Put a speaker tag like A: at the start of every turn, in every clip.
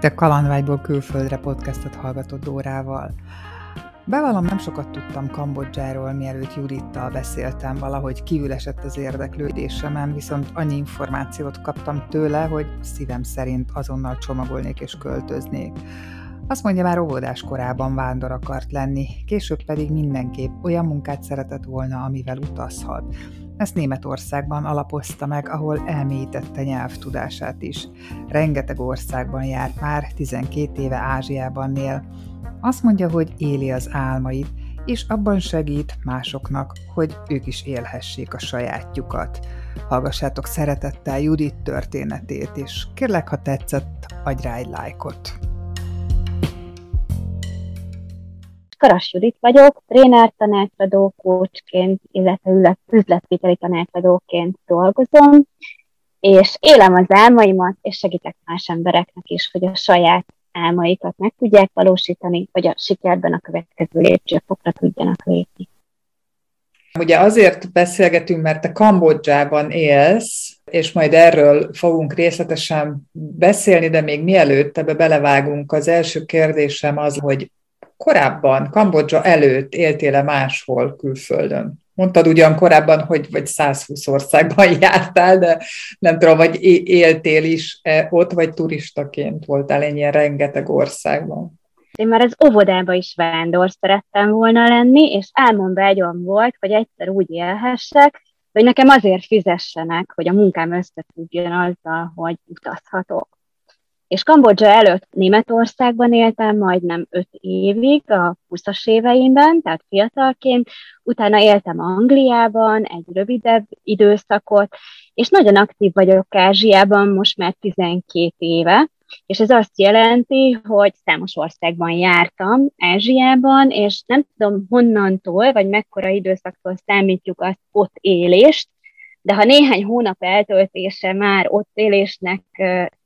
A: Te Kalandvágyból külföldre podcastot hallgatod Dórával. Bevallom, nem sokat tudtam Kambodzsáról, mielőtt Judittal beszéltem, valahogy kívül esett az érdeklődésemen, viszont annyi információt kaptam tőle, hogy szívem szerint azonnal csomagolnék és költöznék. Azt mondja, már óvodás korában vándor akart lenni, később pedig mindenképp olyan munkát szeretett volna, amivel utazhat. Ezt Németországban alapozta meg, ahol elmélyítette nyelvtudását is. Rengeteg országban járt már, 12 éve Ázsiában él. Azt mondja, hogy éli az álmait, és abban segít másoknak, hogy ők is élhessék a sajátjukat. Hallgassátok szeretettel Judit történetét, és kérlek, ha tetszett, adj rá egy lájkot.
B: Karas Judit vagyok, tréner tanácsadó, kócsként, illetve üzletviteli tanácsadóként dolgozom, és élem az álmaimat, és segítek más embereknek is, hogy a saját álmaikat meg tudják valósítani, hogy a sikerben a következő lépcsőfokra tudjanak lépni.
A: Ugye azért beszélgetünk, mert te Kambodzsában élsz, és majd erről fogunk részletesen beszélni, de még mielőtt ebbe belevágunk, az első kérdésem az, hogy korábban, Kambodzsa előtt éltél-e máshol külföldön? Mondtad ugyan korábban, hogy vagy 120 országban jártál, de nem tudom, vagy éltél is -e ott, vagy turistaként voltál ennyien rengeteg országban.
B: Én már az óvodába is vándor szerettem volna lenni, és álmomban egy olyan volt, hogy egyszer úgy élhessek, hogy nekem azért fizessenek, hogy a munkám összefüggjön azzal, hogy utazhatok. És Kambodzsa előtt Németországban éltem majdnem öt évig, a 20-as éveimben, tehát fiatalként, utána éltem Angliában egy rövidebb időszakot, és nagyon aktív vagyok Ázsiában most már 12 éve, és ez azt jelenti, hogy számos országban jártam Ázsiában, és nem tudom honnantól, vagy mekkora időszaktól számítjuk azt ott élést, de ha néhány hónap eltöltése már ott élésnek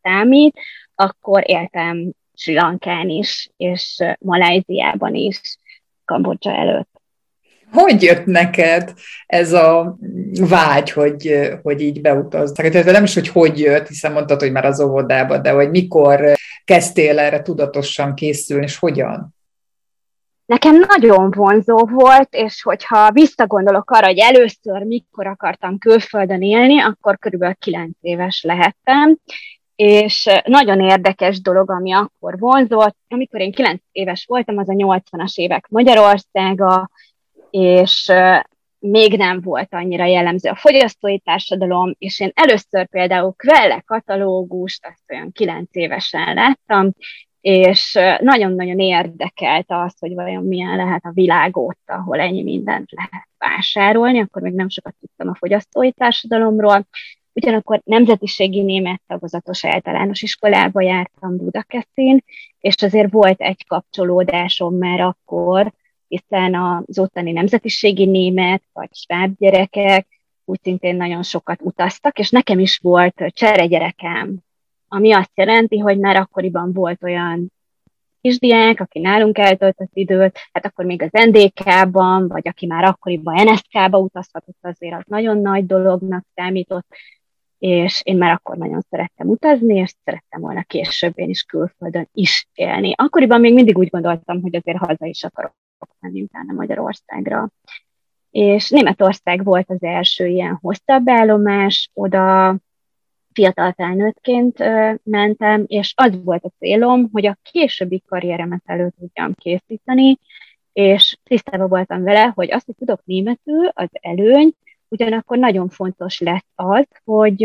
B: számít, akkor éltem Sri Lankán is, és Maláziában is, Kambodzsa előtt.
A: Hogy jött neked ez a vágy, hogy, hogy így beutaztak? Tehát nem is, hogy hogy jött, hiszen mondtad, hogy már az óvodában, de hogy mikor kezdtél erre tudatosan készülni, és hogyan?
B: Nekem nagyon vonzó volt, és hogyha visszagondolok arra, hogy először mikor akartam külföldön élni, akkor körülbelül 9 éves lehettem, és nagyon érdekes dolog, ami akkor vonzott. Amikor én 9 éves voltam, az a 80-as évek Magyarországa, és még nem volt annyira jellemző a fogyasztói társadalom, és én először például Kvelle katalógust, azt olyan 9 évesen láttam, és nagyon-nagyon érdekelt az, hogy vajon milyen lehet a világ ott, ahol ennyi mindent lehet vásárolni, akkor még nem sokat tudtam a fogyasztói társadalomról, Ugyanakkor nemzetiségi német tagozatos általános iskolába jártam Budakeszin, és azért volt egy kapcsolódásom már akkor, hiszen az ottani nemzetiségi német vagy sváb gyerekek úgy szintén nagyon sokat utaztak, és nekem is volt gyerekem, ami azt jelenti, hogy már akkoriban volt olyan kisdiák, aki nálunk eltöltött időt, hát akkor még az NDK-ban, vagy aki már akkoriban NSK-ba utazhatott, azért az nagyon nagy dolognak számított, és én már akkor nagyon szerettem utazni, és szerettem volna később én is külföldön is élni. Akkoriban még mindig úgy gondoltam, hogy azért haza is akarok menni utána Magyarországra. És Németország volt az első ilyen hosszabb állomás, oda fiatal felnőttként mentem, és az volt a célom, hogy a későbbi karrieremet elő tudjam készíteni, és tisztában voltam vele, hogy azt, hogy tudok németül, az előny, Ugyanakkor nagyon fontos lesz az, hogy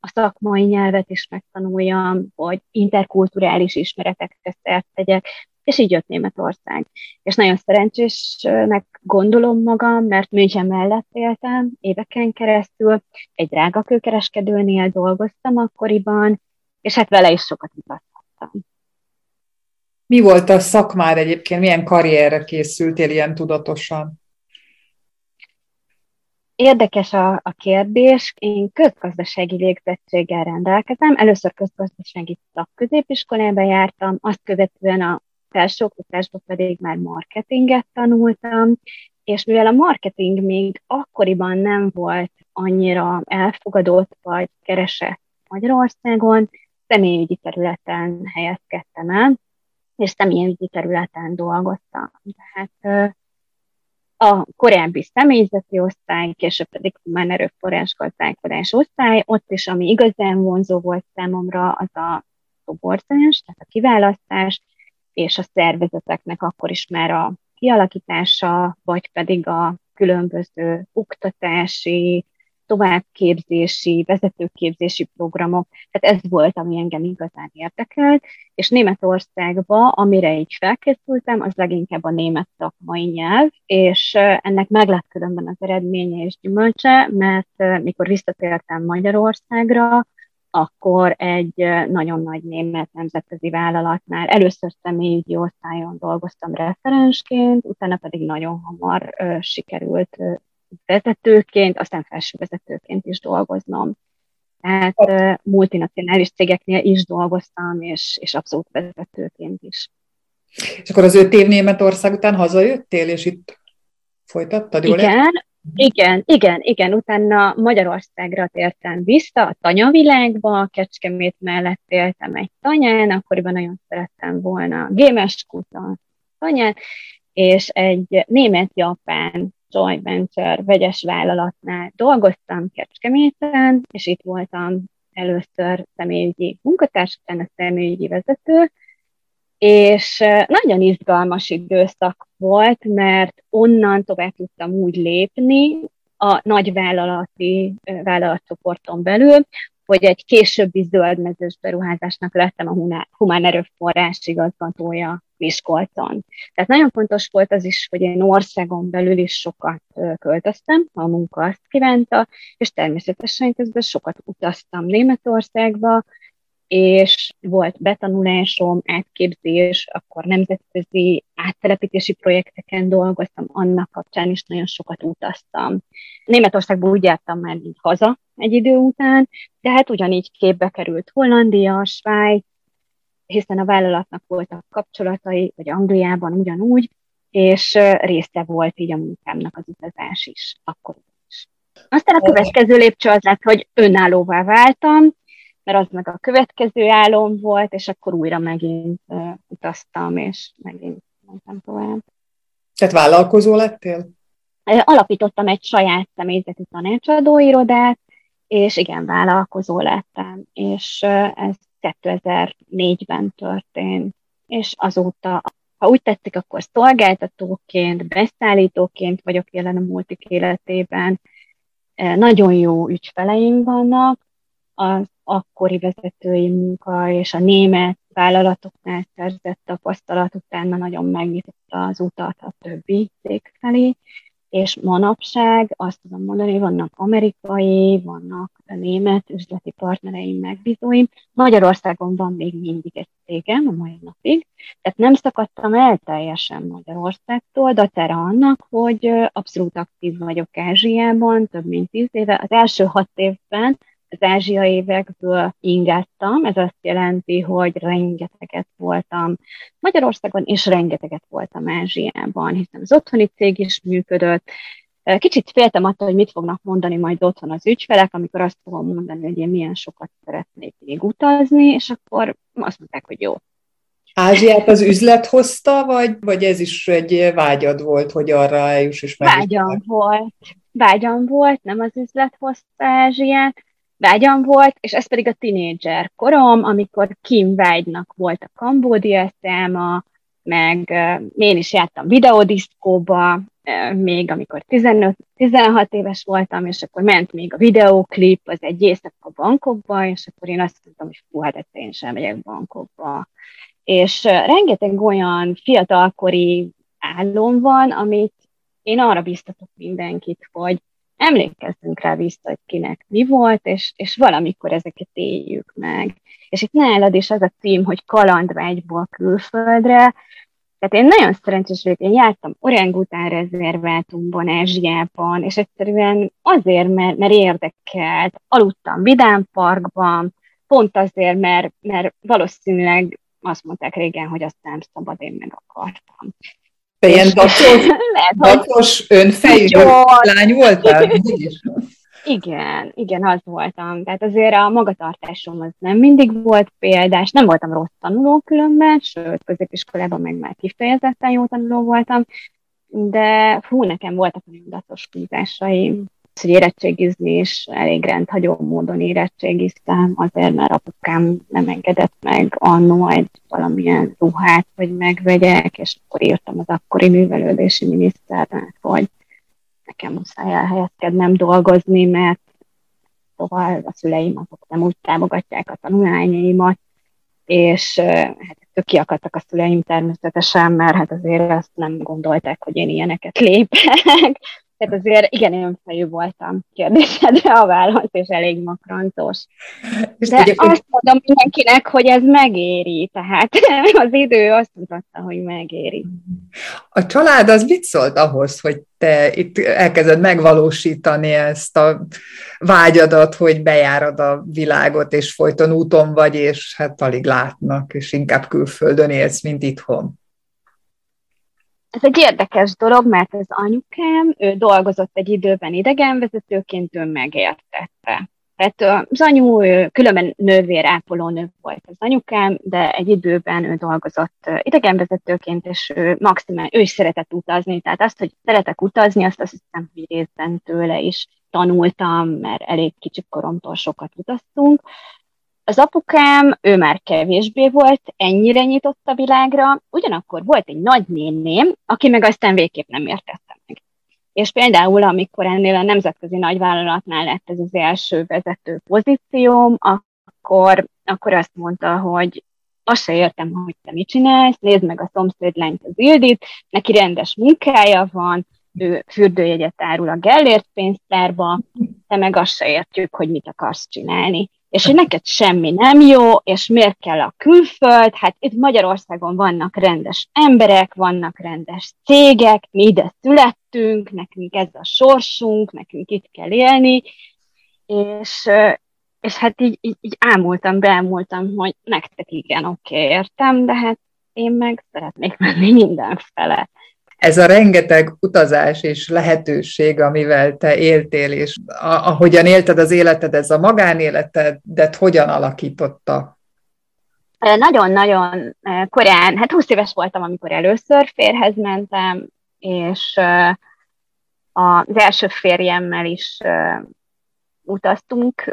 B: a szakmai nyelvet is megtanuljam, hogy interkulturális ismeretekre szert tegyek, és így jött Németország. És nagyon szerencsésnek gondolom magam, mert München mellett éltem éveken keresztül, egy drága kőkereskedőnél dolgoztam akkoriban, és hát vele is sokat utazhattam.
A: Mi volt a szakmád egyébként, milyen karrierre készültél ilyen tudatosan?
B: Érdekes a, a kérdés. Én közgazdasági végzettséggel rendelkezem. Először közgazdasági szakközépiskolába jártam, azt követően a felsőoktatásban pedig már marketinget tanultam, és mivel a marketing még akkoriban nem volt annyira elfogadott vagy keresett Magyarországon, személyügyi területen helyezkedtem el, és személyügyi területen dolgoztam. Tehát a korábbi személyzeti osztály, később pedig humán erőforrás gazdálkodás osztály, ott is, ami igazán vonzó volt számomra, az a szoborzás, tehát a kiválasztás, és a szervezeteknek akkor is már a kialakítása, vagy pedig a különböző oktatási, továbbképzési, vezetőképzési programok, tehát ez volt, ami engem igazán érdekelt, és Németországba, amire így felkészültem, az leginkább a német szakmai nyelv, és ennek meg lett különben az eredménye és gyümölcse, mert mikor visszatértem Magyarországra, akkor egy nagyon nagy német nemzetközi vállalatnál először személyügyi osztályon dolgoztam referensként, utána pedig nagyon hamar sikerült vezetőként, aztán felső vezetőként is dolgoznom. Tehát hát. multinacionális cégeknél is dolgoztam, és, és abszolút vezetőként is.
A: És akkor az öt év Németország után hazajöttél, és itt folytattad?
B: Jól igen, ért? igen, igen, igen. Utána Magyarországra tértem vissza, a tanyavilágba, Kecskemét mellett éltem egy tanyán, akkoriban nagyon szerettem volna Gémes kutat tanyán, és egy német-japán joint venture vegyes vállalatnál dolgoztam Kecskeméten, és itt voltam először személyügyi munkatárs, utána személyügyi vezető, és nagyon izgalmas időszak volt, mert onnan tovább tudtam úgy lépni a nagy vállalati vállalatcsoporton belül, hogy egy későbbi zöldmezős beruházásnak lettem a humán erőforrás igazgatója Miskolcon. Tehát nagyon fontos volt az is, hogy én országon belül is sokat költöztem, a munka azt kívánta, és természetesen közben sokat utaztam Németországba, és volt betanulásom, átképzés, akkor nemzetközi áttelepítési projekteken dolgoztam, annak kapcsán is nagyon sokat utaztam. Németországból úgy jártam már így haza egy idő után, de hát ugyanígy képbe került Hollandia, Svájc, hiszen a vállalatnak voltak kapcsolatai, vagy Angliában ugyanúgy, és része volt így a munkámnak az utazás is, akkor is. Aztán a következő lépcső az lett, hogy önállóvá váltam, mert az meg a következő álom volt, és akkor újra megint uh, utaztam, és megint mondtam tovább.
A: Tehát vállalkozó lettél?
B: Alapítottam egy saját személyzeti tanácsadóirodát, és igen, vállalkozó lettem, és ez 2004-ben történt, és azóta, ha úgy tetszik, akkor szolgáltatóként, beszállítóként vagyok jelen a multik életében. Nagyon jó ügyfeleim vannak, az akkori vezetői munka és a német vállalatoknál szerzett tapasztalat utána nagyon megnyitotta az utat a többi cég felé, és manapság azt tudom mondani, vannak amerikai, vannak német üzleti partnereim, megbízóim. Magyarországon van még mindig egy cégem a mai napig, tehát nem szakadtam el teljesen Magyarországtól, de tere annak, hogy abszolút aktív vagyok Ázsiában, több mint tíz éve. Az első hat évben az ázsiai évekből ingáztam, ez azt jelenti, hogy rengeteget voltam Magyarországon, és rengeteget voltam Ázsiában, hiszen az otthoni cég is működött, Kicsit féltem attól, hogy mit fognak mondani majd otthon az ügyfelek, amikor azt fogom mondani, hogy én milyen sokat szeretnék még utazni, és akkor azt mondták, hogy jó.
A: Ázsiát az üzlet hozta, vagy, vagy ez is egy vágyad volt, hogy arra eljuss és
B: meg? Vágyam volt. Vágyam volt, nem az üzlet hozta Ázsiát vágyam volt, és ez pedig a tinédzser korom, amikor Kim Vágynak volt a Kambódia száma, meg én is jártam videodiszkóba, még amikor 15-16 éves voltam, és akkor ment még a videóklip, az egy éjszaka bankokba, és akkor én azt mondtam, hogy fú, hát én sem megyek bankokba. És rengeteg olyan fiatalkori álom van, amit én arra biztatok mindenkit, hogy emlékezzünk rá vissza, hogy kinek mi volt, és, és valamikor ezeket éljük meg. És itt nálad is az a cím, hogy kalandvágyból külföldre, tehát én nagyon szerencsés vagyok, én jártam orangután rezervátumban, Ázsiában, és egyszerűen azért, mert, mert érdekelt, aludtam Vidám Parkban, pont azért, mert, mert valószínűleg azt mondták régen, hogy azt nem szabad, én meg akartam.
A: Te ilyen dacos, dacos önfejű lány voltál?
B: Igen, igen, az voltam. Tehát azért a magatartásom az nem mindig volt példás, nem voltam rossz tanuló különben, sőt, középiskolában meg már kifejezetten jó tanuló voltam, de fú, nekem voltak nagyon datos húzásaim, hogy érettségizni is elég rendhagyó módon érettségiztem, azért mert apukám nem engedett meg annó egy valamilyen ruhát, hogy megvegyek, és akkor írtam az akkori művelődési miniszternek, hogy nekem muszáj elhelyezkednem dolgozni, mert szóval a szüleim azok nem úgy támogatják a tanulmányaimat, és hát ettől kiakadtak a szüleim természetesen, mert hát azért azt nem gondolták, hogy én ilyeneket lépek. Tehát azért igen, én fejű voltam kérdésedre a válasz, és elég makrantos. De ugye, azt mondom mindenkinek, hogy ez megéri, tehát az idő azt mutatta, hogy megéri.
A: A család az mit szólt ahhoz, hogy te itt elkezded megvalósítani ezt a vágyadat, hogy bejárod a világot, és folyton úton vagy, és hát alig látnak, és inkább külföldön élsz, mint itthon?
B: Ez egy érdekes dolog, mert az anyukám, ő dolgozott egy időben idegenvezetőként, ő megértette. Tehát az anyu, különben nővérápoló nő volt az anyukám, de egy időben ő dolgozott idegenvezetőként, és ő maximál, ő is szeretett utazni. Tehát azt, hogy szeretek utazni, azt azt hiszem, hogy részben tőle is tanultam, mert elég kicsi koromtól sokat utaztunk. Az apukám, ő már kevésbé volt ennyire nyitott a világra, ugyanakkor volt egy nagynéném, aki meg aztán végképp nem értette meg. És például, amikor ennél a nemzetközi nagyvállalatnál lett ez az első vezető pozícióm, akkor, akkor azt mondta, hogy azt se értem, hogy te mit csinálsz, nézd meg a szomszéd lányt, az Ildit, neki rendes munkája van, ő fürdőjegyet árul a Gellért pénztárba, te meg azt se értjük, hogy mit akarsz csinálni és hogy neked semmi nem jó, és miért kell a külföld, hát itt Magyarországon vannak rendes emberek, vannak rendes cégek, mi ide születtünk, nekünk ez a sorsunk, nekünk itt kell élni, és, és hát így, így, így ámultam, beámultam, hogy nektek igen, oké, okay, értem, de hát én meg szeretnék menni mindenfele
A: ez a rengeteg utazás és lehetőség, amivel te éltél, és ahogyan élted az életed, ez a magánéleted, de hogyan alakította?
B: Nagyon-nagyon korán, hát 20 éves voltam, amikor először férhez mentem, és az első férjemmel is utaztunk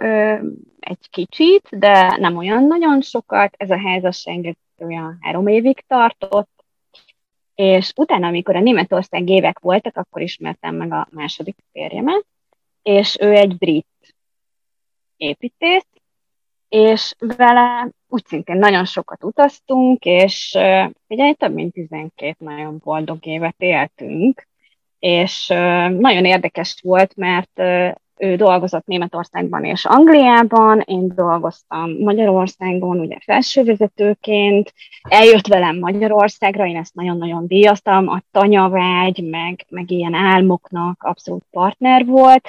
B: egy kicsit, de nem olyan nagyon sokat. Ez a házasság olyan három évig tartott, és utána, amikor a Németország évek voltak, akkor ismertem meg a második férjemet, és ő egy brit építész, és vele úgy szintén nagyon sokat utaztunk, és ugye több mint 12 nagyon boldog évet éltünk, és nagyon érdekes volt, mert ő dolgozott Németországban és Angliában, én dolgoztam Magyarországon, ugye felsővezetőként, eljött velem Magyarországra, én ezt nagyon-nagyon díjaztam, a tanyavágy, meg, meg ilyen álmoknak abszolút partner volt,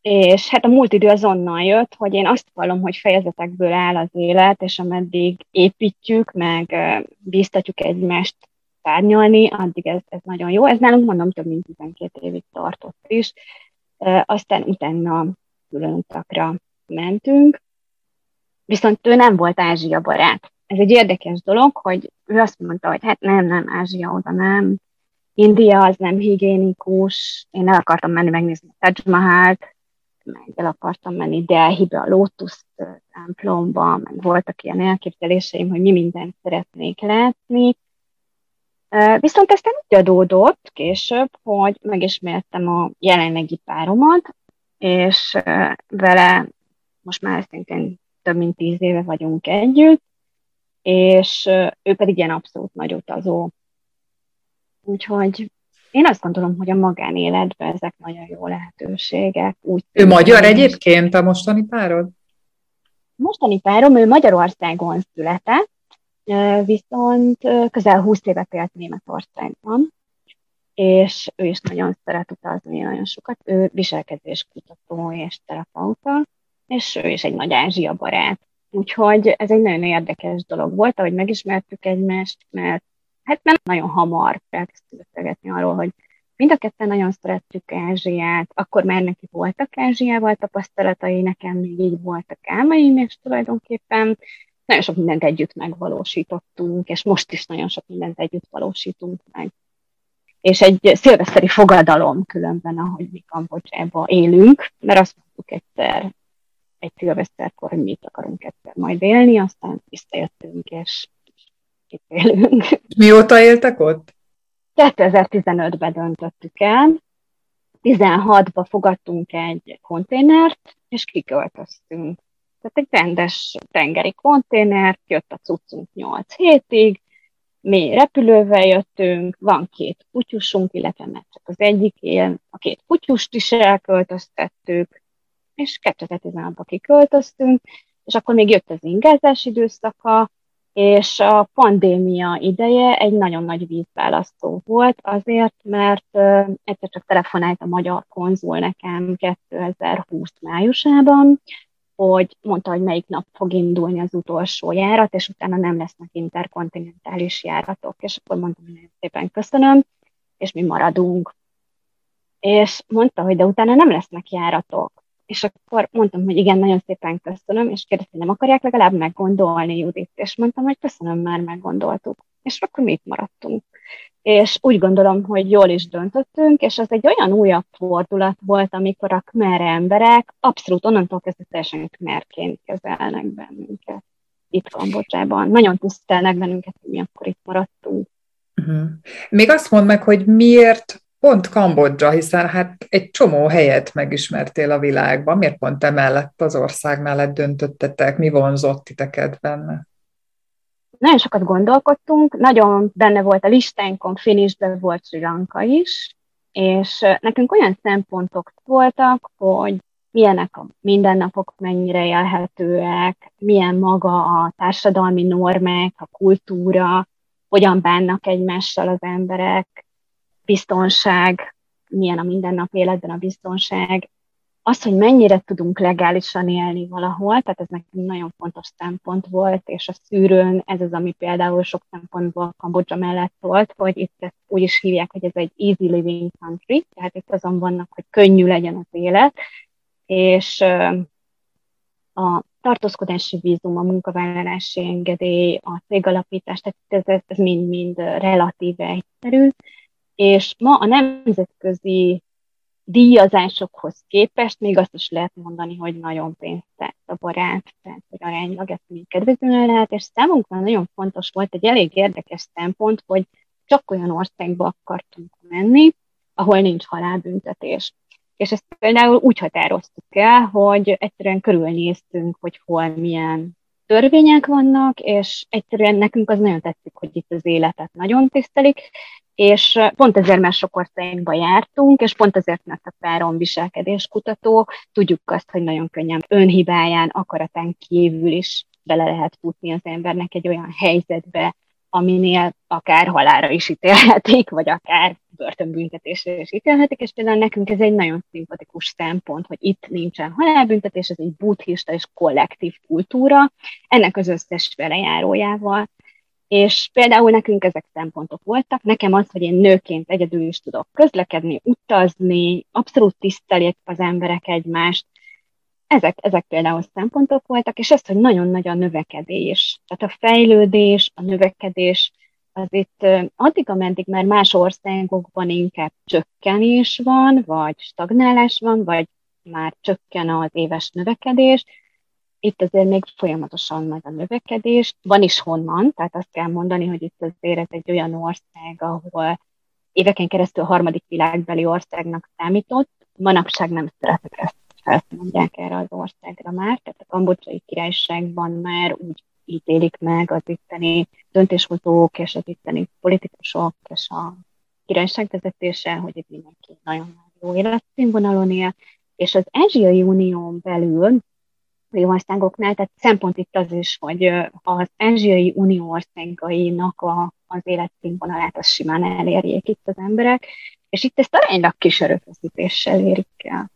B: és hát a múlt idő azonnal jött, hogy én azt vallom, hogy fejezetekből áll az élet, és ameddig építjük, meg bíztatjuk egymást tárnyalni, addig ez, ez nagyon jó. Ez nálunk mondom több mint 12 évig tartott is, aztán utána külön utakra mentünk, viszont ő nem volt Ázsia barát. Ez egy érdekes dolog, hogy ő azt mondta, hogy hát nem, nem, Ázsia oda nem, India az nem higiénikus, én el akartam menni megnézni a Taj Mahalt, meg el akartam menni Delhibe, a Lotus templomba, meg voltak ilyen elképzeléseim, hogy mi mindent szeretnék látni, Viszont aztán úgy adódott később, hogy megismertem a jelenlegi páromat, és vele most már szintén több mint tíz éve vagyunk együtt, és ő pedig ilyen abszolút nagy utazó. Úgyhogy én azt gondolom, hogy a magánéletben ezek nagyon jó lehetőségek.
A: Úgy ő magyar egyébként a mostani párod?
B: Mostani párom, ő Magyarországon született, viszont közel 20 évet élt Németországban, és ő is nagyon szeret utazni nagyon sokat. Ő viselkedéskutató és terapeuta, és ő is egy nagy Ázsia barát. Úgyhogy ez egy nagyon érdekes dolog volt, ahogy megismertük egymást, mert hát nem nagyon hamar elkezdtünk beszélgetni arról, hogy Mind a ketten nagyon szerettük Ázsiát, akkor már neki voltak Ázsiával tapasztalatai, nekem még így voltak álmaim, és tulajdonképpen nagyon sok mindent együtt megvalósítottunk, és most is nagyon sok mindent együtt valósítunk meg. És egy szilveszteri fogadalom különben, ahogy mi Kambodzsába élünk, mert azt mondtuk egyszer egy szilveszterkor, hogy mit akarunk egyszer majd élni, aztán visszajöttünk, és itt élünk.
A: Mióta éltek ott?
B: 2015-ben döntöttük el, 16-ba fogadtunk egy konténert, és kiköltöztünk. Tehát egy rendes tengeri konténer, jött a cuccunk 8 hétig, mi repülővel jöttünk, van két kutyusunk, illetve mert csak az egyik él, a két kutyust is elköltöztettük, és 2016-ba kiköltöztünk, és akkor még jött az ingázás időszaka, és a pandémia ideje egy nagyon nagy vízválasztó volt, azért, mert egyszer csak telefonált a magyar konzul nekem 2020 májusában, hogy mondta, hogy melyik nap fog indulni az utolsó járat, és utána nem lesznek interkontinentális járatok. És akkor mondtam, hogy nagyon szépen köszönöm, és mi maradunk. És mondta, hogy de utána nem lesznek járatok. És akkor mondtam, hogy igen, nagyon szépen köszönöm, és kérdezte, nem akarják legalább meggondolni Judit, és mondtam, hogy köszönöm, már meggondoltuk. És akkor mi itt maradtunk. És úgy gondolom, hogy jól is döntöttünk, és az egy olyan újabb fordulat volt, amikor a kmer emberek abszolút onnantól kezdve teljesen kmerként kezelnek bennünket itt Kambodzsában. Nagyon tisztelnek bennünket, hogy mi akkor itt maradtunk.
A: Uh-huh. Még azt mondd meg, hogy miért Pont Kambodzsa, hiszen hát egy csomó helyet megismertél a világban. Miért pont emellett az ország mellett döntöttetek? Mi vonzott titeket benne?
B: Nagyon sokat gondolkodtunk, nagyon benne volt a listánkon, finishben volt Sri Lanka is, és nekünk olyan szempontok voltak, hogy milyenek a mindennapok, mennyire élhetőek, milyen maga a társadalmi normák, a kultúra, hogyan bánnak egymással az emberek, biztonság, milyen a mindennapi életben a biztonság, az, hogy mennyire tudunk legálisan élni valahol, tehát ez nekünk nagyon fontos szempont volt, és a szűrőn ez az, ami például sok szempontból Kambodzsa mellett volt, hogy itt ezt úgy is hívják, hogy ez egy easy living country, tehát itt azon vannak, hogy könnyű legyen az élet, és a tartózkodási vízum, a munkavállalási engedély, a cégalapítás, tehát ez, ez mind-mind relatíve egyszerű, és ma a nemzetközi díjazásokhoz képest még azt is lehet mondani, hogy nagyon pénztelt a barát, tehát hogy aránylag ezt még kedvezően lehet, és számunkra nagyon fontos volt egy elég érdekes szempont, hogy csak olyan országba akartunk menni, ahol nincs halálbüntetés. És ezt például úgy határoztuk el, hogy egyszerűen körülnéztünk, hogy hol milyen törvények vannak, és egyszerűen nekünk az nagyon tetszik, hogy itt az életet nagyon tisztelik, és pont ezért már sok országba jártunk, és pont ezért, mert a páron viselkedéskutató, tudjuk azt, hogy nagyon könnyen önhibáján, akaratán kívül is bele lehet futni az embernek egy olyan helyzetbe, aminél akár halára is ítélhetik, vagy akár börtönbüntetésre is ítélhetik, és például nekünk ez egy nagyon szimpatikus szempont, hogy itt nincsen halálbüntetés, ez egy buddhista és kollektív kultúra, ennek az összes velejárójával. És például nekünk ezek szempontok voltak. Nekem az, hogy én nőként egyedül is tudok közlekedni, utazni, abszolút tiszteljék az emberek egymást. Ezek, ezek például szempontok voltak, és ez, hogy nagyon nagy a növekedés. Tehát a fejlődés, a növekedés, az itt addig, ameddig már más országokban inkább csökkenés van, vagy stagnálás van, vagy már csökken az éves növekedés, itt azért még folyamatosan nagy a növekedés. Van is honnan, tehát azt kell mondani, hogy itt azért ez egy olyan ország, ahol éveken keresztül a harmadik világbeli országnak számított. Manapság nem szeretek ezt felszemondják erre az országra már, tehát a kambodzsai királyságban már úgy ítélik meg az itteni döntéshozók és az itteni politikusok és a királyság vezetése, hogy itt mindenki nagyon jó életszínvonalon él, és az Ázsiai Unión belül országoknál, tehát szempont itt az is, hogy az Ázsiai Unió országainak a, az életszínvonalát az simán elérjék itt az emberek, és itt ezt aránylag kis erőfeszítéssel érik el.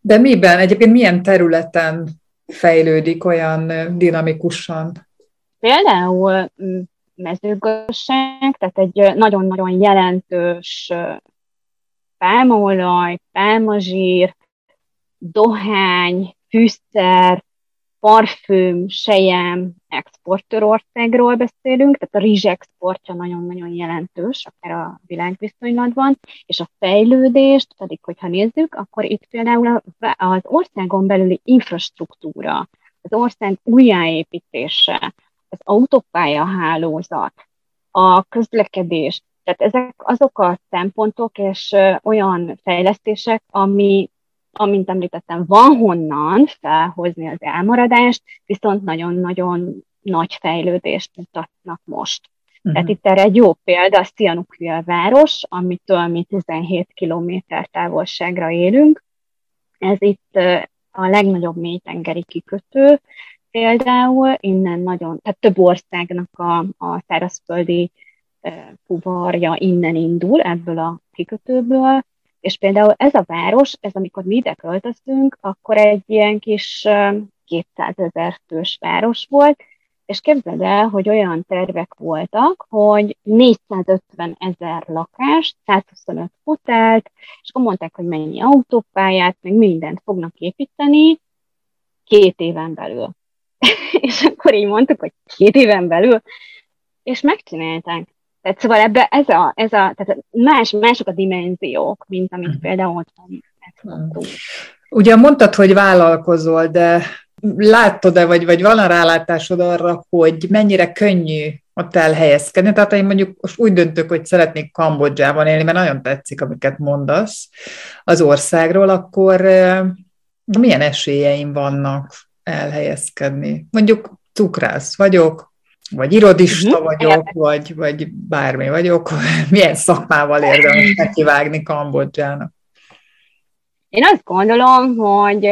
A: De miben? Egyébként milyen területen fejlődik olyan dinamikusan?
B: Például mezőgazdaság, tehát egy nagyon-nagyon jelentős pálmaolaj, pálmazsír, dohány, fűszer, parfüm, sejem, exportőrországról beszélünk, tehát a rizs exportja nagyon-nagyon jelentős, akár a világviszonylatban, és a fejlődést pedig, hogyha nézzük, akkor itt például az országon belüli infrastruktúra, az ország újjáépítése, az autópályahálózat, a közlekedés, tehát ezek azok a szempontok és olyan fejlesztések, ami amint említettem, van honnan felhozni az elmaradást, viszont nagyon-nagyon nagy fejlődést mutatnak most. Uh-huh. Tehát itt erre egy jó példa a Szianukvil város, amitől mi 17 kilométer távolságra élünk. Ez itt a legnagyobb mélytengeri kikötő, például innen nagyon, tehát több országnak a, a szárazföldi fuvarja innen indul, ebből a kikötőből, és például ez a város, ez amikor mi ide költöztünk, akkor egy ilyen kis 200 ezer fős város volt, és képzeld el, hogy olyan tervek voltak, hogy 450 ezer lakást, 125 hotelt, és akkor mondták, hogy mennyi autópályát, meg mindent fognak építeni két éven belül. és akkor így mondtuk, hogy két éven belül, és megcsinálták. Tehát szóval ebbe ez a, ez a tehát más, mások a dimenziók, mint amit hmm. például otthon megszoktunk.
A: Ugye mondtad, hogy vállalkozol, de látod-e, vagy, vagy van a rálátásod arra, hogy mennyire könnyű ott elhelyezkedni? Tehát én mondjuk most úgy döntök, hogy szeretnék Kambodzsában élni, mert nagyon tetszik, amiket mondasz az országról, akkor milyen esélyeim vannak elhelyezkedni? Mondjuk cukrász vagyok, vagy irodista uh-huh. vagyok, vagy, vagy bármi vagyok, milyen szakmával érdemes nekivágni Kambodzsának?
B: Én azt gondolom, hogy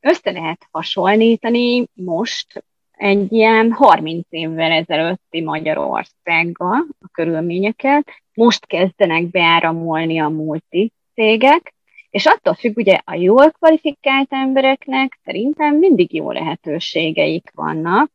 B: össze lehet hasonlítani most egy ilyen 30 évvel ezelőtti Magyarországgal a körülményeket. Most kezdenek beáramolni a multi cégek, és attól függ, ugye a jól kvalifikált embereknek szerintem mindig jó lehetőségeik vannak,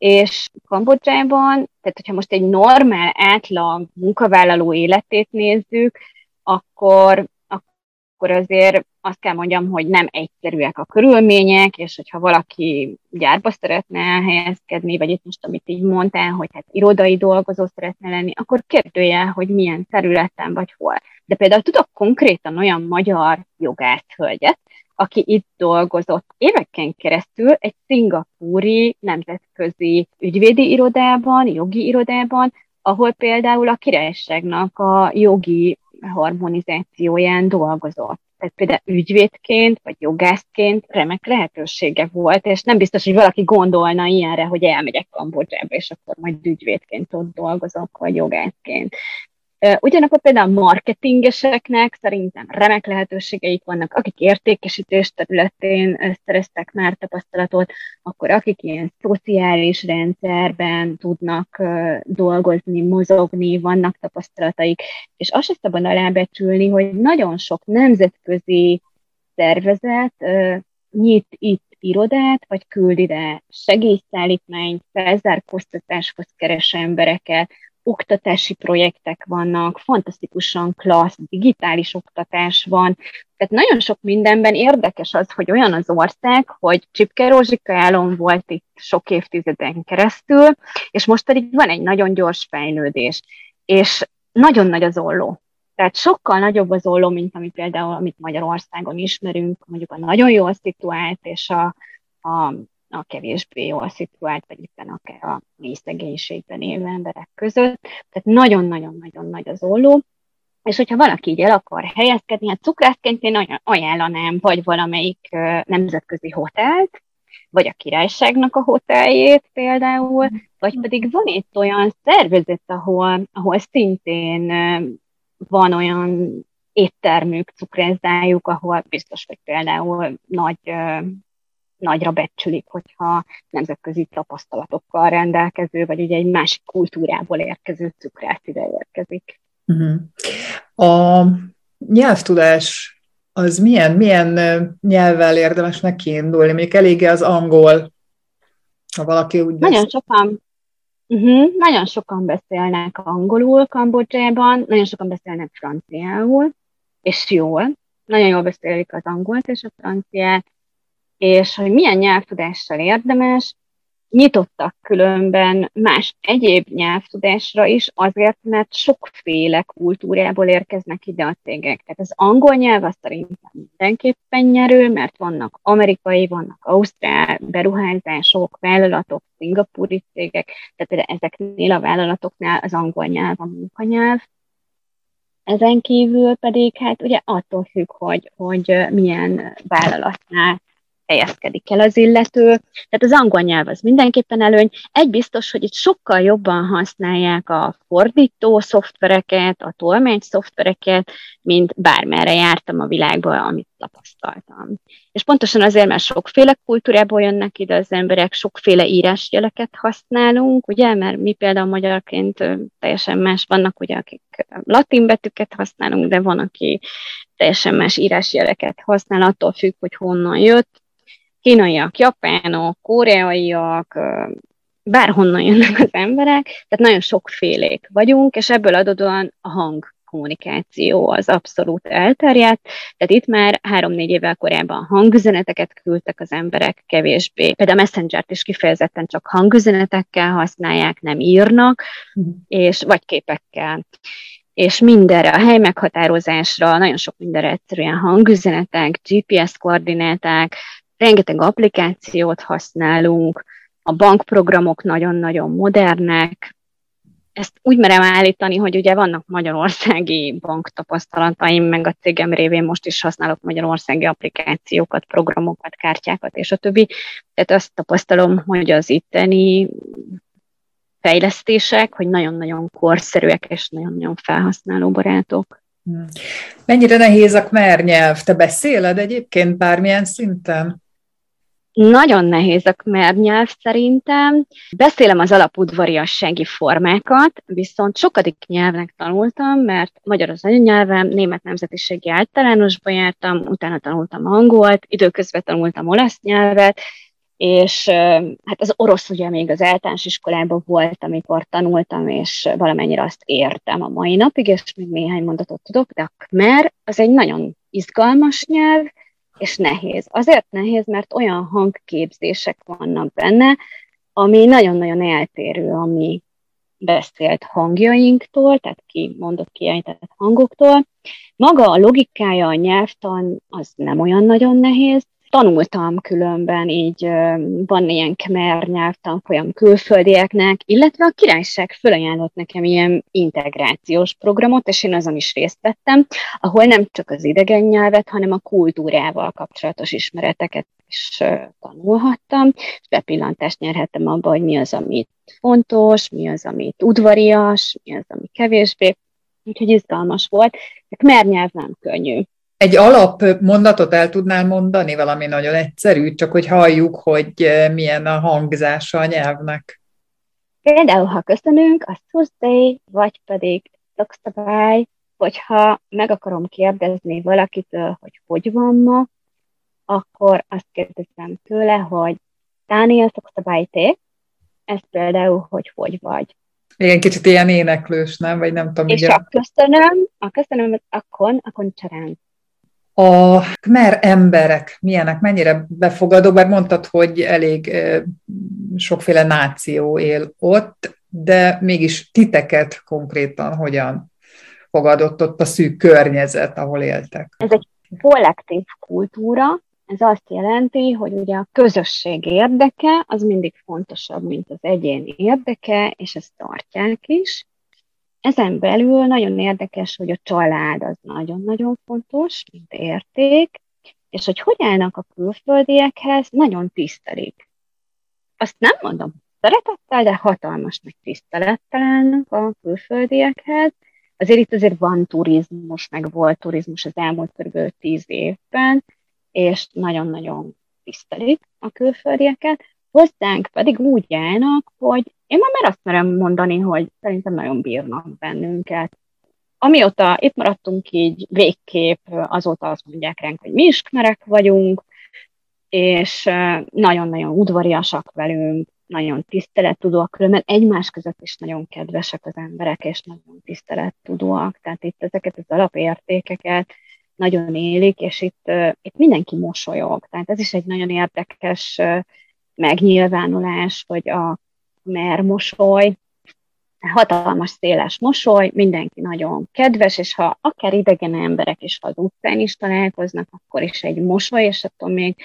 B: és Kambodzsában, tehát hogyha most egy normál, átlag munkavállaló életét nézzük, akkor, akkor azért azt kell mondjam, hogy nem egyszerűek a körülmények, és hogyha valaki gyárba szeretne elhelyezkedni, vagy itt most, amit így mondtál, hogy hát irodai dolgozó szeretne lenni, akkor kérdője, hogy milyen területen vagy hol. De például tudok konkrétan olyan magyar jogászhölgyet, aki itt dolgozott éveken keresztül egy szingapúri nemzetközi ügyvédi irodában, jogi irodában, ahol például a királyságnak a jogi harmonizációján dolgozott. Tehát például ügyvédként vagy jogászként remek lehetősége volt, és nem biztos, hogy valaki gondolna ilyenre, hogy elmegyek Kambodzsába, és akkor majd ügyvédként ott dolgozok, vagy jogászként. Ugyanakkor például marketingeseknek szerintem remek lehetőségeik vannak, akik értékesítés területén szereztek már tapasztalatot, akkor akik ilyen szociális rendszerben tudnak dolgozni, mozogni, vannak tapasztalataik, és azt sem szabad alábecsülni, hogy nagyon sok nemzetközi szervezet nyit itt irodát, vagy küld ide segélyszállítmányt, felzárkóztatáshoz keres embereket, oktatási projektek vannak, fantasztikusan klassz, digitális oktatás van. Tehát nagyon sok mindenben érdekes az, hogy olyan az ország, hogy Csipke Rózsika álom volt itt sok évtizeden keresztül, és most pedig van egy nagyon gyors fejlődés. És nagyon nagy az olló. Tehát sokkal nagyobb az olló, mint ami például, amit Magyarországon ismerünk, mondjuk a nagyon jól szituált és a, a a kevésbé jól szituált, vagy éppen akár a mély szegénységben élő emberek között. Tehát nagyon-nagyon-nagyon nagy az olló. És hogyha valaki így el akar helyezkedni, hát cukrászként én ajánlanám, vagy valamelyik nemzetközi hotelt, vagy a királyságnak a hoteljét például, vagy pedig van itt olyan szervezet, ahol, ahol szintén van olyan éttermük, cukrászdájuk, ahol biztos, hogy például nagy nagyra becsülik, hogyha nemzetközi tapasztalatokkal rendelkező, vagy ugye egy másik kultúrából érkező cukrász ide érkezik.
A: Uh-huh. A nyelvtudás az milyen, milyen nyelvvel érdemes kiindulni? Még eléggé az angol, ha valaki úgy
B: Nagyon beszél. sokan Uh-huh. Nagyon sokan beszélnek angolul Kambodzsában, nagyon sokan beszélnek franciául, és jól, nagyon jól beszélik az angolt és a franciát, és hogy milyen nyelvtudással érdemes, nyitottak különben más egyéb nyelvtudásra is, azért, mert sokféle kultúrából érkeznek ide a cégek. Tehát az angol nyelv az szerintem mindenképpen nyerő, mert vannak amerikai, vannak ausztrál beruházások, vállalatok, szingapúri cégek, tehát ezeknél a vállalatoknál az angol nyelv a munkanyelv. Ezen kívül pedig hát ugye attól függ, hogy, hogy milyen vállalatnál helyezkedik el az illető. Tehát az angol nyelv az mindenképpen előny. Egy biztos, hogy itt sokkal jobban használják a fordító szoftvereket, a tolmács szoftvereket, mint bármerre jártam a világban, amit tapasztaltam. És pontosan azért, mert sokféle kultúrából jönnek ide az emberek, sokféle írásjeleket használunk, ugye, mert mi például magyarként teljesen más vannak, ugye, akik latin betűket használunk, de van, aki teljesen más írásjeleket használ, attól függ, hogy honnan jött kínaiak, japánok, koreaiak, bárhonnan jönnek az emberek, tehát nagyon sokfélék vagyunk, és ebből adódóan a hang kommunikáció az abszolút elterjedt, tehát itt már három-négy évvel korábban hangüzeneteket küldtek az emberek kevésbé. Például a Messenger-t is kifejezetten csak hangüzenetekkel használják, nem írnak, uh-huh. és vagy képekkel és mindenre, a hely meghatározásra, nagyon sok mindenre egyszerűen hangüzenetek, GPS koordináták, rengeteg applikációt használunk, a bankprogramok nagyon-nagyon modernek, ezt úgy merem állítani, hogy ugye vannak magyarországi banktapasztalataim, meg a cégem révén most is használok magyarországi applikációkat, programokat, kártyákat és a többi. Tehát azt tapasztalom, hogy az itteni fejlesztések, hogy nagyon-nagyon korszerűek és nagyon-nagyon felhasználóbarátok. Hmm.
A: Mennyire nehéz a kmer nyelv? Te beszéled egyébként bármilyen szinten?
B: Nagyon nehéz a khmer nyelv szerintem. Beszélem az alapudvariassági formákat, viszont sokadik nyelvnek tanultam, mert magyar az anyanyelvem, német nemzetiségi általánosba jártam, utána tanultam angolt, időközben tanultam olasz nyelvet, és hát az orosz ugye még az általános iskolában volt, amikor tanultam, és valamennyire azt értem a mai napig, és még néhány mondatot tudok, de a khmer az egy nagyon izgalmas nyelv, és nehéz. Azért nehéz, mert olyan hangképzések vannak benne, ami nagyon-nagyon eltérő a mi beszélt hangjainktól, tehát ki mondott kiejtett hangoktól. Maga a logikája, a nyelvtan az nem olyan nagyon nehéz, tanultam különben, így van ilyen Khmer nyelvtanfolyam külföldieknek, illetve a királyság felajánlott nekem ilyen integrációs programot, és én azon is részt vettem, ahol nem csak az idegen nyelvet, hanem a kultúrával kapcsolatos ismereteket is tanulhattam, és bepillantást nyerhettem abba, hogy mi az, amit fontos, mi az, amit udvarias, mi az, ami kevésbé, úgyhogy izgalmas volt. Khmer nyelv nem könnyű.
A: Egy alap mondatot el tudnál mondani, valami nagyon egyszerű, csak hogy halljuk, hogy eh, milyen a hangzása a nyelvnek.
B: Például, ha köszönünk, a Thursday, vagy pedig szokszabály, hogyha meg akarom kérdezni valakitől, hogy hogy van ma, akkor azt kérdezem tőle, hogy Dániel szokszabályté, ez például, hogy hogy vagy.
A: Igen, kicsit ilyen éneklős, nem? Vagy nem tudom.
B: És ugye... a köszönöm, a köszönöm, akkor, akkor cserán
A: a Khmer emberek milyenek, mennyire befogadó, bár mondtad, hogy elég sokféle náció él ott, de mégis titeket konkrétan hogyan fogadott ott a szűk környezet, ahol éltek?
B: Ez egy kollektív kultúra, ez azt jelenti, hogy ugye a közösség érdeke az mindig fontosabb, mint az egyén érdeke, és ezt tartják is. Ezen belül nagyon érdekes, hogy a család az nagyon-nagyon fontos, mint érték, és hogy hogy állnak a külföldiekhez, nagyon tisztelik. Azt nem mondom szeretettel, de hatalmas nagy tisztelettel állnak a külföldiekhez. Azért itt azért van turizmus, meg volt turizmus az elmúlt kb. tíz évben, és nagyon-nagyon tisztelik a külföldieket. Hozzánk pedig úgy állnak, hogy én már már azt merem mondani, hogy szerintem nagyon bírnak bennünket. Amióta itt maradtunk így végképp, azóta azt mondják ránk, hogy mi is kmerek vagyunk, és nagyon-nagyon udvariasak velünk, nagyon tisztelettudóak, különben egymás között is nagyon kedvesek az emberek, és nagyon tisztelettudóak. Tehát itt ezeket az alapértékeket nagyon élik, és itt, itt mindenki mosolyog. Tehát ez is egy nagyon érdekes megnyilvánulás, hogy a mer mosoly, hatalmas széles mosoly, mindenki nagyon kedves, és ha akár idegen emberek is az utcán is találkoznak, akkor is egy mosoly, és attól még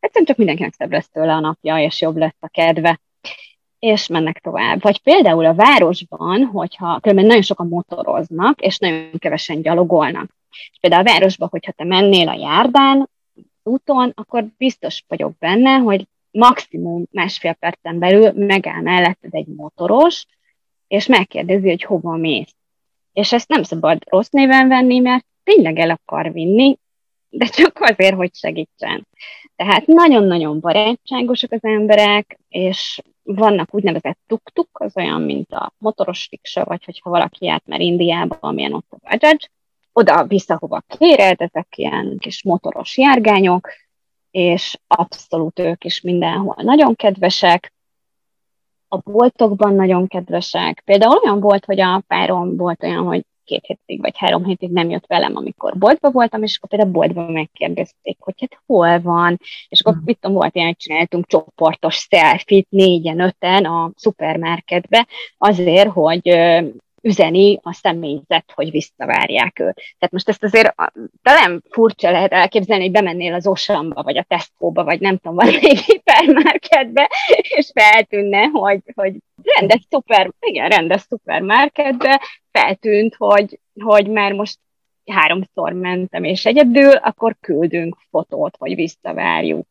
B: egyszerűen csak mindenkinek szebb lesz tőle a napja, és jobb lesz a kedve és mennek tovább. Vagy például a városban, hogyha különben nagyon sokan motoroznak, és nagyon kevesen gyalogolnak. Például a városban, hogyha te mennél a járdán, úton, akkor biztos vagyok benne, hogy maximum másfél percen belül megáll melletted egy motoros, és megkérdezi, hogy hova mész. És ezt nem szabad rossz néven venni, mert tényleg el akar vinni, de csak azért, hogy segítsen. Tehát nagyon-nagyon barátságosak az emberek, és vannak úgynevezett tuk-tuk, az olyan, mint a motoros riksa, vagy hogyha valaki járt már Indiába, amilyen ott a Bajaj, oda-vissza, hova kéred, ezek ilyen kis motoros járgányok, és abszolút ők is mindenhol nagyon kedvesek, a boltokban nagyon kedvesek. Például olyan volt, hogy a párom volt olyan, hogy két hétig vagy három hétig nem jött velem, amikor boltba voltam, és akkor például boltban megkérdezték, hogy hát hol van, és akkor mm. mit tudom, volt ilyen, csináltunk csoportos szelfit négyen, öten a szupermarketbe, azért, hogy üzeni a személyzet, hogy visszavárják őt. Tehát most ezt azért talán furcsa lehet elképzelni, hogy bemennél az Osamba, vagy a Tesco-ba, vagy nem tudom, valamelyik hipermarketbe, és feltűnne, hogy, hogy rendes szuper, igen, rendes szupermarketbe feltűnt, hogy, hogy már most háromszor mentem, és egyedül, akkor küldünk fotót, hogy visszavárjuk.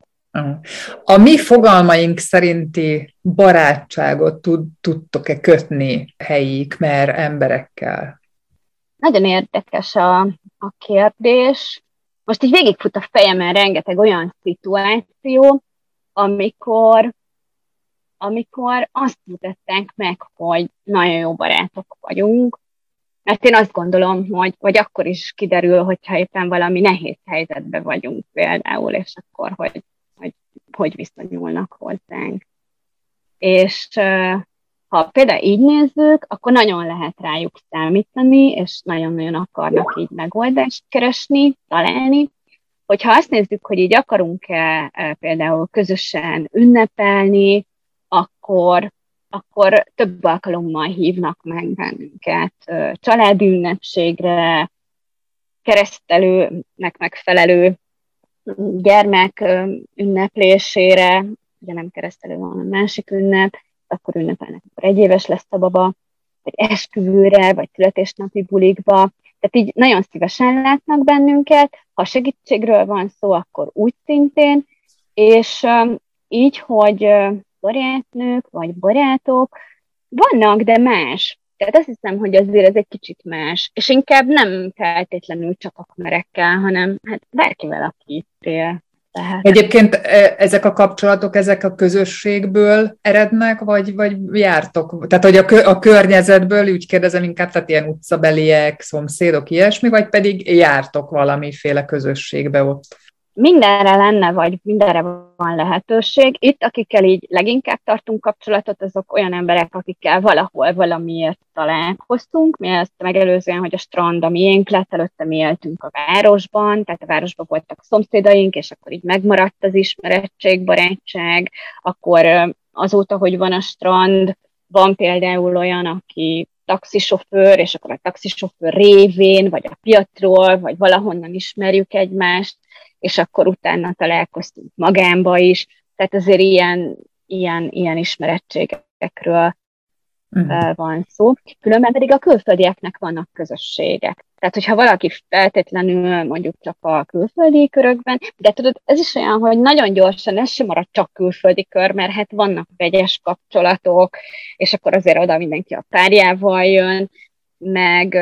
A: A mi fogalmaink szerinti barátságot tud, tudtok-e kötni helyik, mert emberekkel?
B: Nagyon érdekes a, a kérdés. Most így végigfut a fejemen rengeteg olyan szituáció, amikor, amikor azt mutatták meg, hogy nagyon jó barátok vagyunk, mert én azt gondolom, hogy vagy akkor is kiderül, hogyha éppen valami nehéz helyzetben vagyunk például, és akkor, hogy hogy viszonyulnak hozzánk. És ha például így nézzük, akkor nagyon lehet rájuk számítani, és nagyon-nagyon akarnak így megoldást keresni, találni. Hogyha azt nézzük, hogy így akarunk-e például közösen ünnepelni, akkor, akkor több alkalommal hívnak meg bennünket családi ünnepségre, keresztelőnek megfelelő gyermek ünneplésére, ugye nem keresztelő van a másik ünnep, akkor ünnepelnek, akkor egy éves lesz a baba, vagy esküvőre, vagy születésnapi bulikba. Tehát így nagyon szívesen látnak bennünket, ha segítségről van szó, akkor úgy szintén, és így, hogy barátnők, vagy barátok vannak, de más. Tehát azt hiszem, hogy azért ez egy kicsit más, és inkább nem feltétlenül csak akmerekkel, hanem hát bárkivel, aki él.
A: Tehát... Egyébként e, ezek a kapcsolatok, ezek a közösségből erednek, vagy, vagy jártok? Tehát, hogy a, a környezetből, úgy kérdezem inkább, tehát ilyen utcabeliek, szomszédok, ilyesmi, vagy pedig jártok valamiféle közösségbe ott?
B: mindenre lenne, vagy mindenre van lehetőség. Itt, akikkel így leginkább tartunk kapcsolatot, azok olyan emberek, akikkel valahol valamiért találkoztunk. Mi ezt megelőzően, hogy a strand a miénk lett, előtte mi éltünk a városban, tehát a városban voltak szomszédaink, és akkor így megmaradt az ismerettség, barátság, akkor azóta, hogy van a strand, van például olyan, aki taxisofőr, és akkor a taxisofőr révén, vagy a piatról, vagy valahonnan ismerjük egymást, és akkor utána találkoztunk magánba is, tehát azért ilyen, ilyen, ilyen ismerettségekről uh-huh. van szó. Különben pedig a külföldieknek vannak közösségek. Tehát, hogyha valaki feltétlenül mondjuk csak a külföldi körökben, de tudod, ez is olyan, hogy nagyon gyorsan ez sem marad csak külföldi kör, mert hát vannak vegyes kapcsolatok, és akkor azért oda mindenki a párjával jön, meg,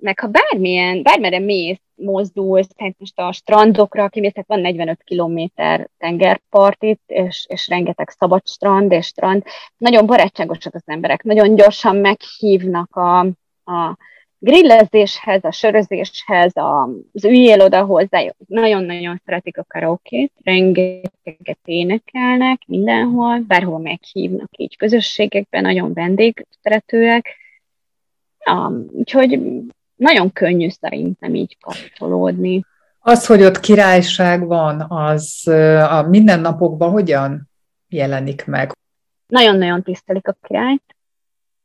B: meg ha bármilyen, bármire mész, mozdulsz, tehát most a strandokra kimész, tehát van 45 kilométer tengerpart itt, és, és rengeteg szabad strand és strand. Nagyon barátságosak az emberek, nagyon gyorsan meghívnak a, a grillezéshez, a sörözéshez, az üljél oda hozzá, nagyon-nagyon szeretik a karaokét, rengeteget énekelnek mindenhol, bárhol meghívnak így közösségekben, nagyon vendégszeretőek, Ja, úgyhogy nagyon könnyű szerintem így kapcsolódni.
A: Az, hogy ott királyság van, az a mindennapokban hogyan jelenik meg?
B: Nagyon-nagyon tisztelik a királyt,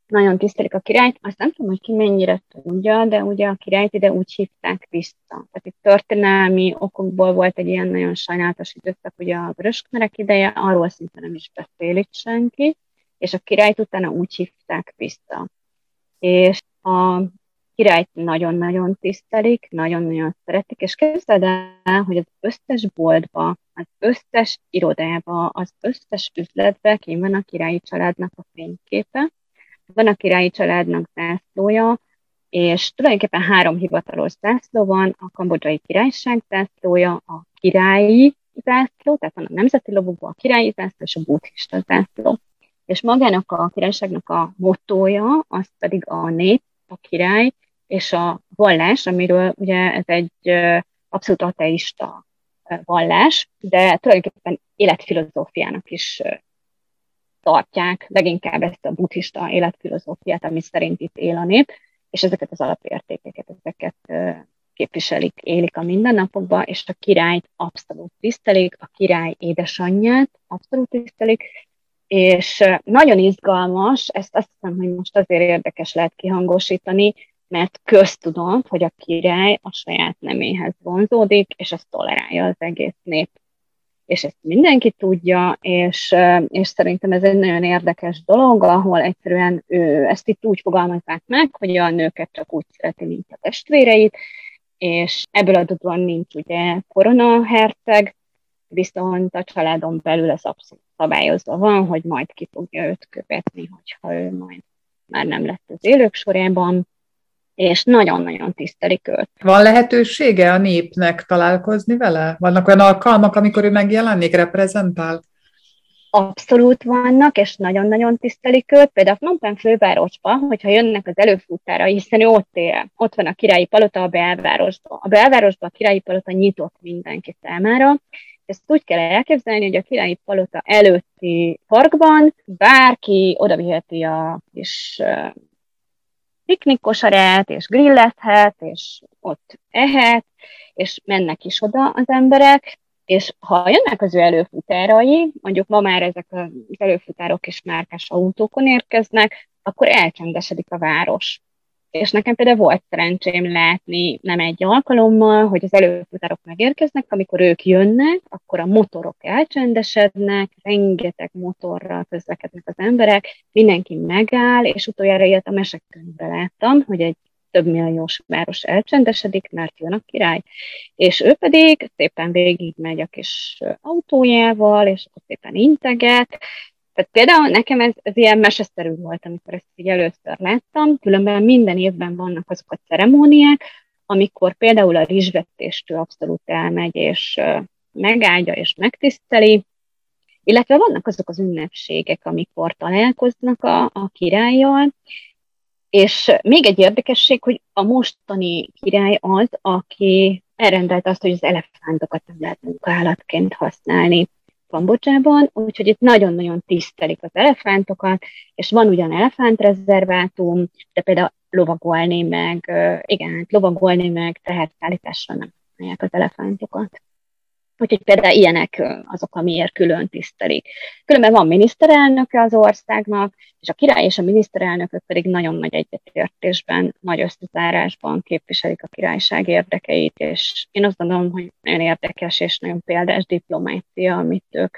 B: nagyon tisztelik a királyt. Azt nem tudom, hogy ki mennyire tudja, de ugye a királyt ide úgy hívták vissza. Tehát itt történelmi okokból volt egy ilyen nagyon sajnálatos időszak, ugye a vöröskmerek ideje, arról szinte nem is beszél itt senki, és a királyt utána úgy hívták vissza. És a királyt nagyon-nagyon tisztelik, nagyon-nagyon szeretik, és képzeld el, hogy az összes boltba, az összes irodába, az összes üzletbe kim van a királyi családnak a fényképe, van a királyi családnak zászlója, és tulajdonképpen három hivatalos zászló van, a kambodzsai királyság zászlója, a királyi zászló, tehát van a nemzeti lobogó, a királyi zászló és a buddhista zászló. És magának a királyságnak a motója, az pedig a nép, a király és a vallás, amiről ugye ez egy abszolút ateista vallás, de tulajdonképpen életfilozófiának is tartják leginkább ezt a buddhista életfilozófiát, ami szerint itt él a nép, és ezeket az alapértékeket, ezeket képviselik, élik a mindennapokban, és a királyt abszolút tisztelik, a király édesanyját abszolút tisztelik, és nagyon izgalmas, ezt azt hiszem, hogy most azért érdekes lehet kihangosítani, mert köztudom, hogy a király a saját neméhez vonzódik, és ezt tolerálja az egész nép. És ezt mindenki tudja, és, és szerintem ez egy nagyon érdekes dolog, ahol egyszerűen ő ezt itt úgy fogalmazzák meg, hogy a nőket csak úgy szereti, mint a testvéreit, és ebből adódóan nincs ugye koronaherceg, viszont a családon belül ez abszolút szabályozva van, hogy majd ki fogja őt követni, hogyha ő majd már nem lett az élők sorában, és nagyon-nagyon tisztelik őt.
A: Van lehetősége a népnek találkozni vele? Vannak olyan alkalmak, amikor ő megjelenik, reprezentál?
B: Abszolút vannak, és nagyon-nagyon tisztelik őt. Például a Phnom fővárosba, hogyha jönnek az előfutára, hiszen ő ott él, ott van a királyi palota a belvárosban. A belvárosban a királyi palota nyitott mindenki számára, ezt úgy kell elképzelni, hogy a királyi palota előtti parkban bárki odaviheti a kis piknikkosarát, és grillezhet, és ott ehet, és mennek is oda az emberek, és ha jönnek az ő előfutárai, mondjuk ma már ezek az előfutárok is márkás autókon érkeznek, akkor elcsendesedik a város. És nekem például volt szerencsém látni nem egy alkalommal, hogy az előfutárok megérkeznek, amikor ők jönnek, akkor a motorok elcsendesednek, rengeteg motorral közlekednek az emberek, mindenki megáll, és utoljára ilyet a mesekönyvbe láttam, hogy egy több milliós város elcsendesedik, mert jön a király. És ő pedig szépen végig megy a kis autójával, és akkor szépen integet, tehát például nekem ez, ez ilyen meseszerű volt, amikor ezt így először láttam, különben minden évben vannak azok a ceremóniák, amikor például a rizsvetéstől abszolút elmegy, és megáldja és megtiszteli, illetve vannak azok az ünnepségek, amikor találkoznak a, a királlyal, és még egy érdekesség, hogy a mostani király az, aki elrendelt azt, hogy az elefántokat nem lehet munkaállatként használni. Kambodzsában, úgyhogy itt nagyon-nagyon tisztelik az elefántokat, és van ugyan elefántrezervátum, de például lovagolni meg, igen, hát lovagolni meg teherszállításra nem használják az elefántokat. Úgyhogy például ilyenek azok, amiért külön tisztelik. Különben van miniszterelnöke az országnak, és a király és a miniszterelnökök pedig nagyon nagy egyetértésben, nagy összezárásban képviselik a királyság érdekeit, és én azt gondolom, hogy nagyon érdekes és nagyon példás diplomácia, amit ők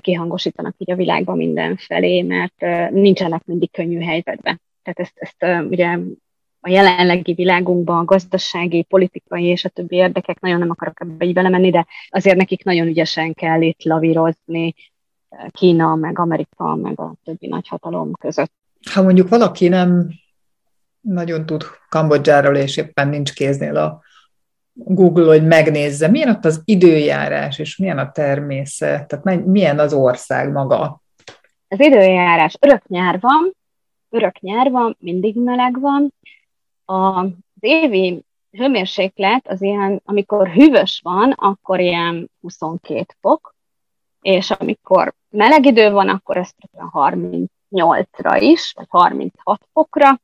B: kihangosítanak így a világban mindenfelé, mert nincsenek mindig könnyű helyzetben. Tehát ezt, ezt ugye a jelenlegi világunkban a gazdasági, politikai és a többi érdekek, nagyon nem akarok ebbe így belemenni, de azért nekik nagyon ügyesen kell itt lavírozni Kína, meg Amerika, meg a többi nagyhatalom között.
A: Ha mondjuk valaki nem nagyon tud Kambodzsáról, és éppen nincs kéznél a Google, hogy megnézze, milyen ott az időjárás, és milyen a természet, tehát milyen az ország maga.
B: Az időjárás örök nyár van, örök nyár van, mindig meleg van, az évi hőmérséklet az ilyen, amikor hűvös van, akkor ilyen 22 fok, és amikor meleg idő van, akkor ez 38-ra is, vagy 36 fokra,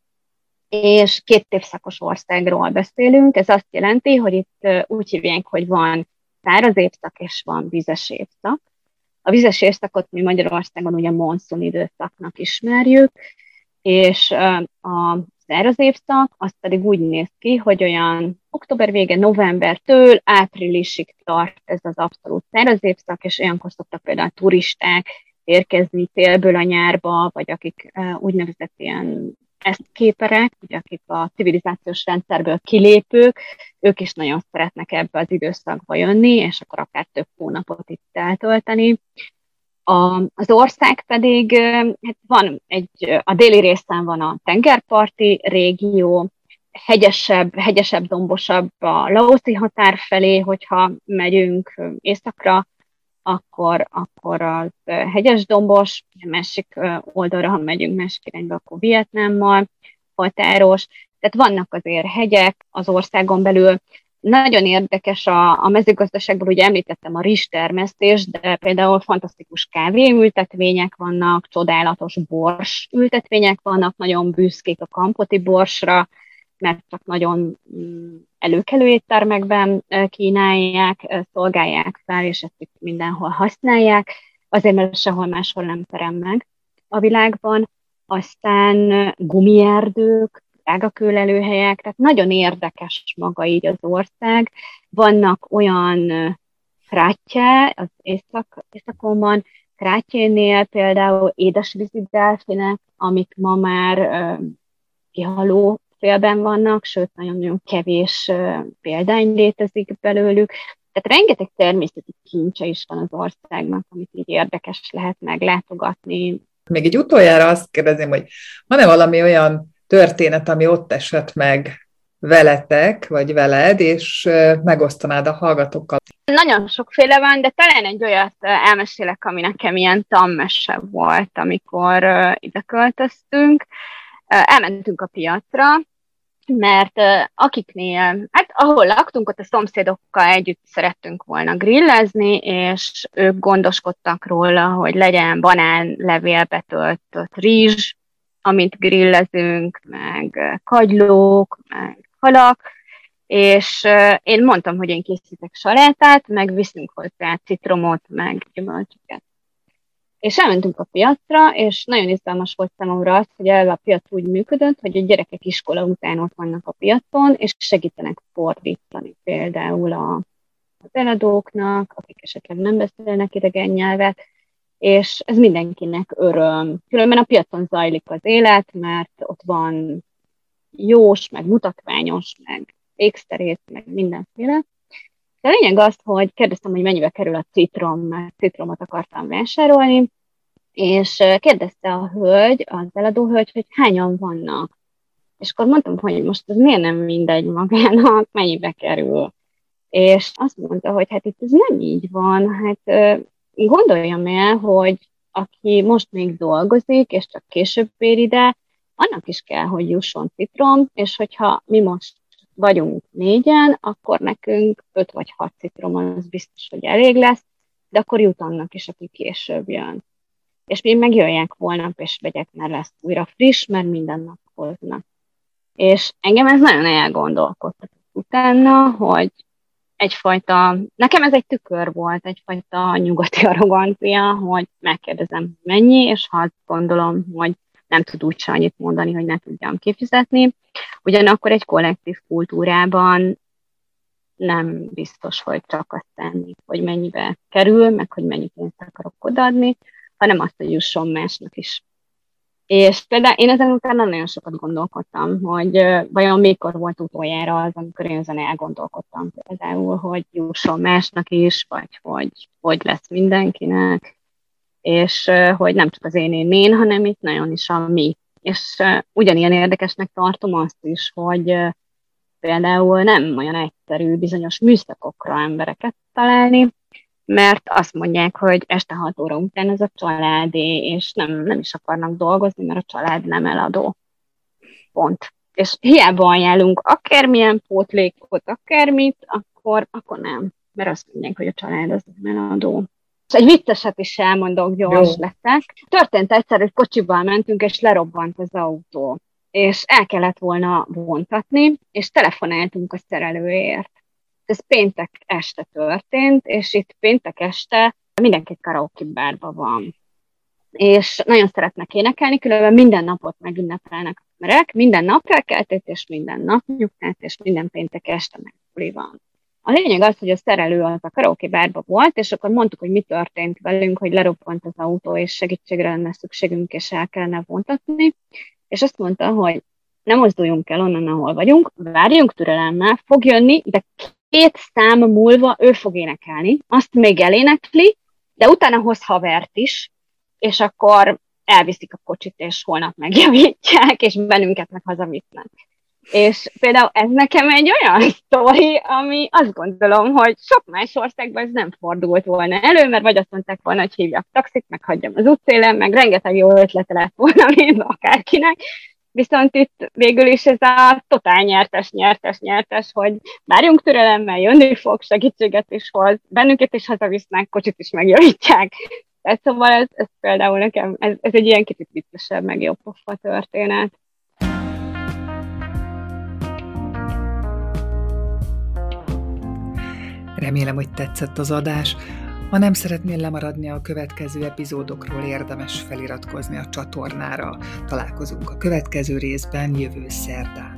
B: és két évszakos országról beszélünk. Ez azt jelenti, hogy itt úgy hívják, hogy van száraz évszak és van vizes évszak. A vizes évszakot mi Magyarországon ugye monszun időszaknak ismerjük, és a száraz évszak az pedig úgy néz ki, hogy olyan október vége, novembertől áprilisig tart ez az abszolút száraz évszak, és olyankor szoktak például turisták érkezni télből a nyárba, vagy akik úgynevezett ilyen ezt képerek, ugye, akik a civilizációs rendszerből kilépők, ők is nagyon szeretnek ebbe az időszakba jönni, és akkor akár több hónapot itt eltölteni. A, az ország pedig, hát van egy, a déli részen van a tengerparti régió, hegyesebb, hegyesebb, dombosabb a laoszi határ felé, hogyha megyünk északra, akkor, akkor az hegyes dombos, másik oldalra, ha megyünk másik irányba, akkor Vietnámmal határos. Tehát vannak azért hegyek az országon belül. Nagyon érdekes a, a mezőgazdaságból, ugye említettem a rizstermesztés, de például fantasztikus kávéültetvények vannak, csodálatos bors ültetvények vannak, nagyon büszkék a kampoti borsra, mert csak nagyon mm, előkelő éttermekben kínálják, szolgálják fel, és ezt mindenhol használják, azért mert sehol máshol nem terem meg a világban. Aztán gumierdők, drágakőlelőhelyek, tehát nagyon érdekes maga így az ország. Vannak olyan krátje az észak, északon krátjénél például édesvízi delfinek, amik ma már kihaló félben vannak, sőt, nagyon-nagyon kevés példány létezik belőlük. Tehát rengeteg természeti kincse is van az országnak, amit így érdekes lehet meglátogatni.
A: Még egy utoljára azt kérdezném, hogy van-e valami olyan történet, ami ott esett meg veletek, vagy veled, és megosztanád a hallgatókkal?
B: Nagyon sokféle van, de talán egy olyat elmesélek, ami nekem ilyen tammese volt, amikor ide költöztünk elmentünk a piacra, mert akiknél, hát ahol laktunk, ott a szomszédokkal együtt szerettünk volna grillezni, és ők gondoskodtak róla, hogy legyen banán levélbe töltött rizs, amit grillezünk, meg kagylók, meg halak, és én mondtam, hogy én készítek salátát, meg viszünk hozzá citromot, meg gyümölcsöket. És elmentünk a piacra, és nagyon izgalmas volt számomra az, hogy el a piac úgy működött, hogy a gyerekek iskola után ott vannak a piacon, és segítenek fordítani például a, az eladóknak, akik esetleg nem beszélnek idegen nyelvet, és ez mindenkinek öröm. Különben a piacon zajlik az élet, mert ott van jós, meg mutatványos, meg ékszerész, meg mindenféle. De a lényeg az, hogy kérdeztem, hogy mennyibe kerül a citrom, mert citromot akartam vásárolni, és kérdezte a hölgy, az eladó hölgy, hogy hányan vannak. És akkor mondtam, hogy most ez miért nem mindegy magának, mennyibe kerül. És azt mondta, hogy hát itt ez nem így van, hát gondoljam el, hogy aki most még dolgozik, és csak később ér ide, annak is kell, hogy jusson citrom, és hogyha mi most vagyunk négyen, akkor nekünk öt vagy hat citrom az biztos, hogy elég lesz, de akkor jut annak is, aki később jön. És mi megjöjjek holnap, és vegyek, mert lesz újra friss, mert minden nap hoznak. És engem ez nagyon elgondolkodtatott utána, hogy egyfajta, nekem ez egy tükör volt, egyfajta nyugati arrogancia, hogy megkérdezem, mennyi, és ha azt gondolom, hogy nem tud úgy annyit mondani, hogy ne tudjam kifizetni. Ugyanakkor egy kollektív kultúrában nem biztos, hogy csak azt tenni, hogy mennyibe kerül, meg hogy mennyi pénzt akarok odaadni, hanem azt, hogy jusson másnak is. És például én ezen utána nagyon sokat gondolkodtam, hogy vajon mikor volt utoljára az, amikor én ezen elgondolkodtam például, hogy jusson másnak is, vagy hogy, hogy lesz mindenkinek és hogy nem csak az én én, én hanem itt nagyon is a mi. És ugyanilyen érdekesnek tartom azt is, hogy például nem olyan egyszerű bizonyos műszakokra embereket találni, mert azt mondják, hogy este 6 óra után ez a családé, és nem, nem is akarnak dolgozni, mert a család nem eladó. Pont. És hiába ajánlunk akármilyen pótlékot, akármit, akkor, akkor nem, mert azt mondják, hogy a család az nem eladó. Egy vicceset is elmondok, gyors Jó. leszek. Történt egyszer, hogy kocsival mentünk, és lerobbant az autó. és el kellett volna vontatni, és telefonáltunk a szerelőért. Ez péntek este történt, és itt péntek este mindenki karaoke bárban van. És nagyon szeretnek énekelni, különben minden napot megünnepelnek a emberek, minden nap felkeltét, és minden nap nyugtát, és minden péntek este meg van. A lényeg az, hogy a szerelő az a karaoke bárba volt, és akkor mondtuk, hogy mi történt velünk, hogy leroppant az autó, és segítségre lenne szükségünk, és el kellene vontatni. És azt mondta, hogy nem mozduljunk el onnan, ahol vagyunk, várjunk türelemmel, fog jönni, de két szám múlva ő fog énekelni, azt még elénekli, de utána hoz havert is, és akkor elviszik a kocsit, és holnap megjavítják, és bennünket meg hazavisznek. És például ez nekem egy olyan sztori, ami azt gondolom, hogy sok más országban ez nem fordult volna elő, mert vagy azt mondták volna, hogy hívjak taxit, meg hagyjam az útszélen, meg rengeteg jó ötlete lett volna még akárkinek, Viszont itt végül is ez a totál nyertes, nyertes, nyertes, hogy várjunk türelemmel, jönni fog, segítséget is hoz, bennünket is hazavisznek, kocsit is megjavítják. Tehát szóval ez, ez például nekem, ez, ez egy ilyen kicsit viccesebb, meg jobb pofa történet.
A: Remélem, hogy tetszett az adás. Ha nem szeretnél lemaradni a következő epizódokról, érdemes feliratkozni a csatornára. Találkozunk a következő részben jövő szerdán.